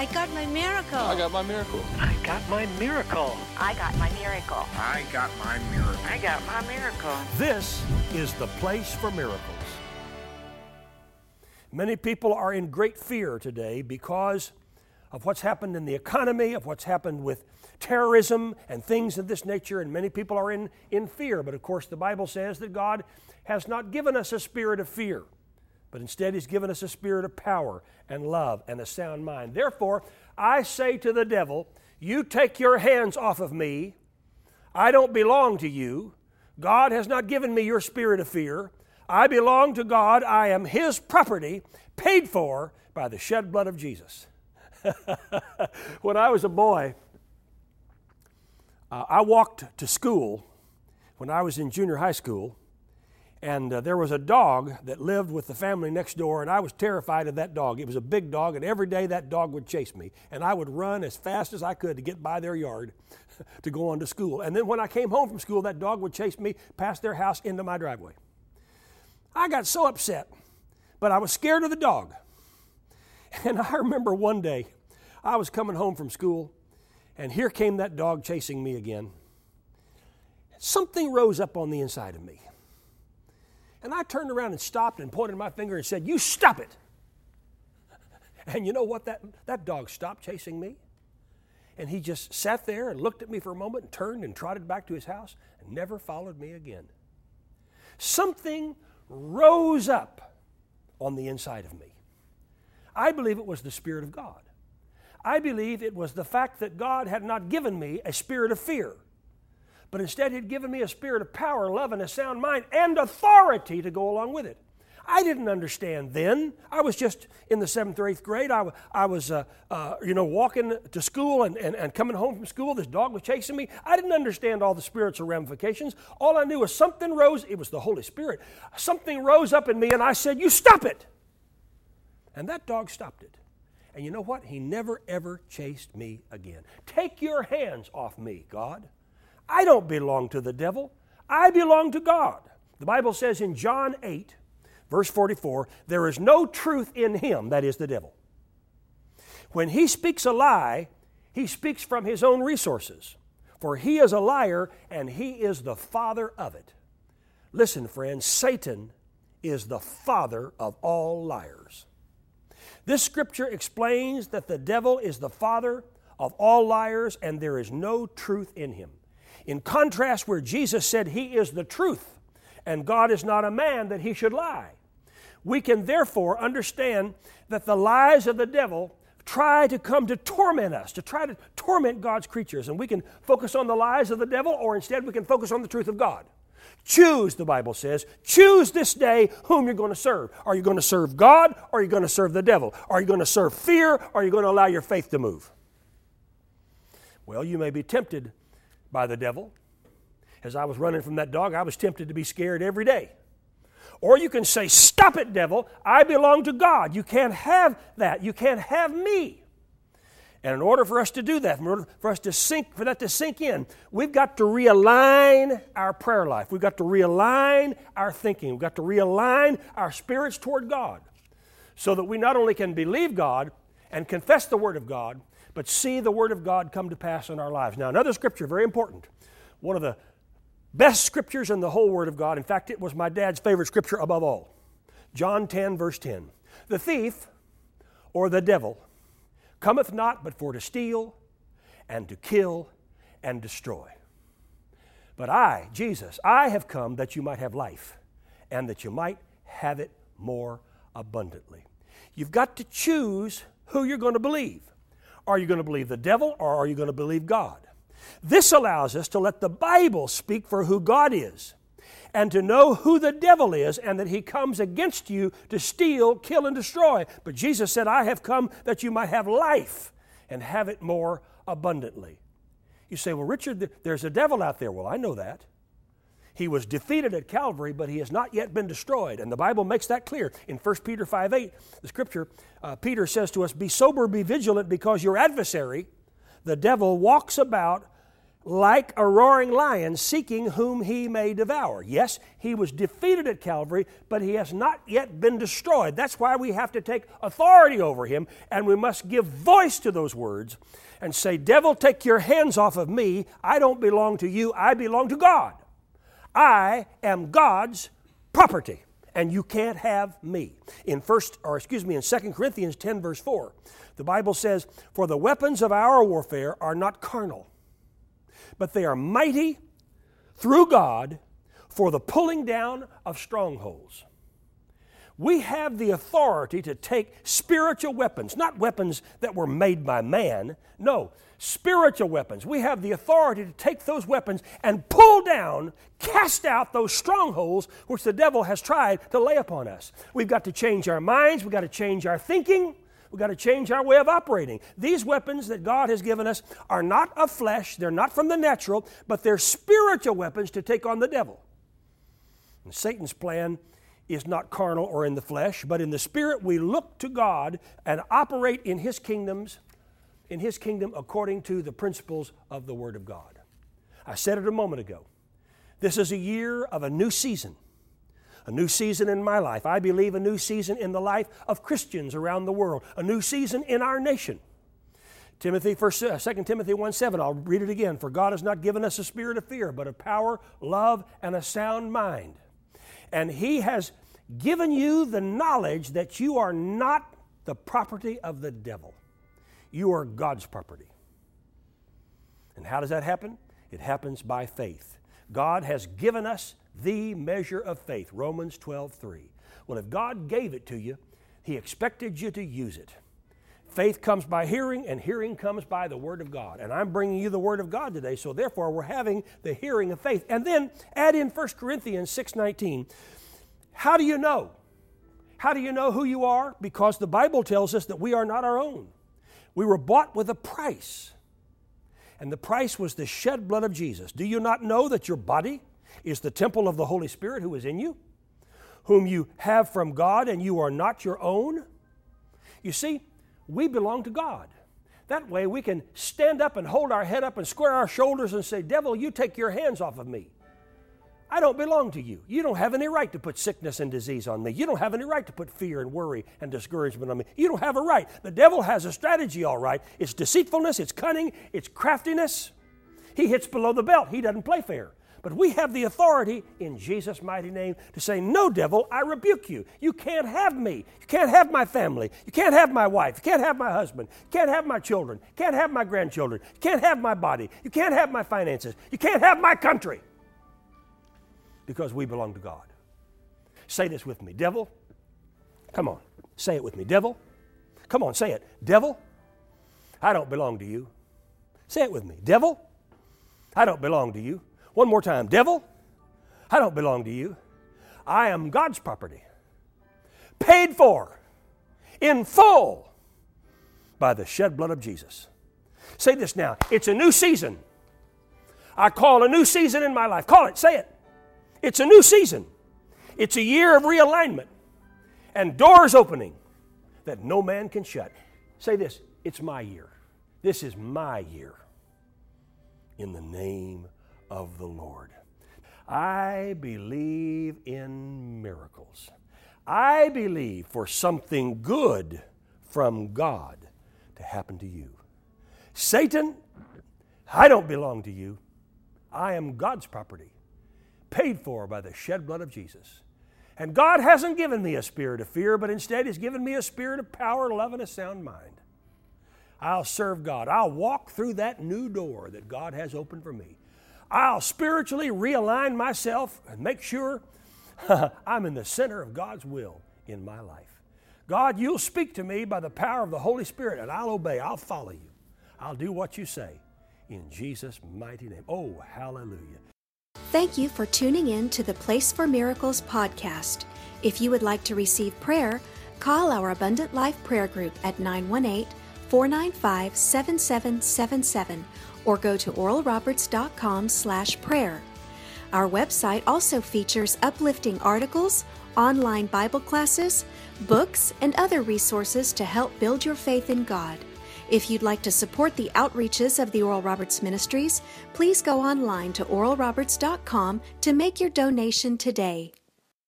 I got my miracle. I got my miracle. I got my miracle. I got my miracle. I got my miracle. I got my miracle. This is the place for miracles. Many people are in great fear today because of what's happened in the economy, of what's happened with terrorism and things of this nature, and many people are in, in fear. But of course, the Bible says that God has not given us a spirit of fear, but instead He's given us a spirit of power and love and a sound mind. Therefore, I say to the devil, You take your hands off of me. I don't belong to you. God has not given me your spirit of fear. I belong to God. I am His property, paid for by the shed blood of Jesus. when I was a boy, uh, I walked to school when I was in junior high school, and uh, there was a dog that lived with the family next door, and I was terrified of that dog. It was a big dog, and every day that dog would chase me, and I would run as fast as I could to get by their yard to go on to school. And then when I came home from school, that dog would chase me past their house into my driveway. I got so upset, but I was scared of the dog. And I remember one day I was coming home from school, and here came that dog chasing me again. Something rose up on the inside of me. And I turned around and stopped and pointed my finger and said, You stop it. And you know what? That, that dog stopped chasing me. And he just sat there and looked at me for a moment and turned and trotted back to his house and never followed me again. Something rose up on the inside of me. I believe it was the Spirit of God. I believe it was the fact that God had not given me a spirit of fear, but instead He had given me a spirit of power, love, and a sound mind, and authority to go along with it. I didn't understand then. I was just in the seventh or eighth grade. I, I was, uh, uh, you know, walking to school and, and, and coming home from school. This dog was chasing me. I didn't understand all the spiritual ramifications. All I knew was something rose. It was the Holy Spirit. Something rose up in me, and I said, You stop it. And that dog stopped it. And you know what? He never, ever chased me again. Take your hands off me, God. I don't belong to the devil, I belong to God. The Bible says in John 8, Verse 44 There is no truth in him, that is the devil. When he speaks a lie, he speaks from his own resources, for he is a liar and he is the father of it. Listen, friends, Satan is the father of all liars. This scripture explains that the devil is the father of all liars and there is no truth in him. In contrast, where Jesus said he is the truth and God is not a man that he should lie. We can therefore understand that the lies of the devil try to come to torment us, to try to torment God's creatures. And we can focus on the lies of the devil, or instead we can focus on the truth of God. Choose, the Bible says, choose this day whom you're going to serve. Are you going to serve God, or are you going to serve the devil? Are you going to serve fear, or are you going to allow your faith to move? Well, you may be tempted by the devil. As I was running from that dog, I was tempted to be scared every day. Or you can say, Stop it, devil. I belong to God. You can't have that. You can't have me. And in order for us to do that, in order for us to sink, for that to sink in, we've got to realign our prayer life. We've got to realign our thinking. We've got to realign our spirits toward God so that we not only can believe God and confess the Word of God, but see the Word of God come to pass in our lives. Now, another scripture, very important. One of the Best scriptures in the whole Word of God. In fact, it was my dad's favorite scripture above all. John 10, verse 10. The thief, or the devil, cometh not but for to steal, and to kill, and destroy. But I, Jesus, I have come that you might have life, and that you might have it more abundantly. You've got to choose who you're going to believe. Are you going to believe the devil, or are you going to believe God? This allows us to let the Bible speak for who God is and to know who the devil is and that he comes against you to steal, kill, and destroy. But Jesus said, I have come that you might have life and have it more abundantly. You say, Well, Richard, there's a devil out there. Well, I know that. He was defeated at Calvary, but he has not yet been destroyed. And the Bible makes that clear. In 1 Peter 5 8, the scripture, uh, Peter says to us, Be sober, be vigilant, because your adversary, the devil walks about like a roaring lion seeking whom he may devour. Yes, he was defeated at Calvary, but he has not yet been destroyed. That's why we have to take authority over him, and we must give voice to those words and say, Devil, take your hands off of me. I don't belong to you, I belong to God. I am God's property, and you can't have me. In first, or excuse me, in 2 Corinthians 10, verse 4, the Bible says, For the weapons of our warfare are not carnal but they are mighty through God for the pulling down of strongholds. We have the authority to take spiritual weapons, not weapons that were made by man, no, spiritual weapons. We have the authority to take those weapons and pull down, cast out those strongholds which the devil has tried to lay upon us. We've got to change our minds, we've got to change our thinking, We've got to change our way of operating. These weapons that God has given us are not of flesh, they're not from the natural, but they're spiritual weapons to take on the devil. And Satan's plan is not carnal or in the flesh, but in the spirit we look to God and operate in his kingdoms, in his kingdom according to the principles of the word of God. I said it a moment ago. This is a year of a new season a new season in my life. I believe a new season in the life of Christians around the world, a new season in our nation. Timothy, first, uh, 2 Timothy 1 7, I'll read it again. For God has not given us a spirit of fear, but of power, love, and a sound mind. And He has given you the knowledge that you are not the property of the devil. You are God's property. And how does that happen? It happens by faith. God has given us the measure of faith, Romans 12, 3. Well, if God gave it to you, He expected you to use it. Faith comes by hearing, and hearing comes by the Word of God. And I'm bringing you the Word of God today, so therefore we're having the hearing of faith. And then add in 1 Corinthians 6.19. How do you know? How do you know who you are? Because the Bible tells us that we are not our own. We were bought with a price. And the price was the shed blood of Jesus. Do you not know that your body is the temple of the Holy Spirit who is in you, whom you have from God, and you are not your own. You see, we belong to God. That way we can stand up and hold our head up and square our shoulders and say, Devil, you take your hands off of me. I don't belong to you. You don't have any right to put sickness and disease on me. You don't have any right to put fear and worry and discouragement on me. You don't have a right. The devil has a strategy, all right. It's deceitfulness, it's cunning, it's craftiness. He hits below the belt. He doesn't play fair. But we have the authority in Jesus' mighty name to say, No, devil, I rebuke you. You can't have me. You can't have my family. You can't have my wife. You can't have my husband. You can't have my children. You can't have my grandchildren. You can't have my body. You can't have my finances. You can't have my country. Because we belong to God. Say this with me. Devil, come on. Say it with me. Devil, come on, say it. Devil, I don't belong to you. Say it with me. Devil, I don't belong to you. One more time. Devil, I don't belong to you. I am God's property. Paid for in full by the shed blood of Jesus. Say this now. It's a new season. I call a new season in my life. Call it. Say it. It's a new season. It's a year of realignment and doors opening that no man can shut. Say this. It's my year. This is my year. In the name of the Lord. I believe in miracles. I believe for something good from God to happen to you. Satan, I don't belong to you. I am God's property, paid for by the shed blood of Jesus. And God hasn't given me a spirit of fear, but instead He's given me a spirit of power, love, and a sound mind. I'll serve God. I'll walk through that new door that God has opened for me. I'll spiritually realign myself and make sure I'm in the center of God's will in my life. God, you'll speak to me by the power of the Holy Spirit, and I'll obey. I'll follow you. I'll do what you say in Jesus' mighty name. Oh, hallelujah. Thank you for tuning in to the Place for Miracles podcast. If you would like to receive prayer, call our Abundant Life Prayer Group at 918 495 7777 or go to oralroberts.com slash prayer. Our website also features uplifting articles, online Bible classes, books, and other resources to help build your faith in God. If you'd like to support the outreaches of the Oral Roberts Ministries, please go online to oralroberts.com to make your donation today.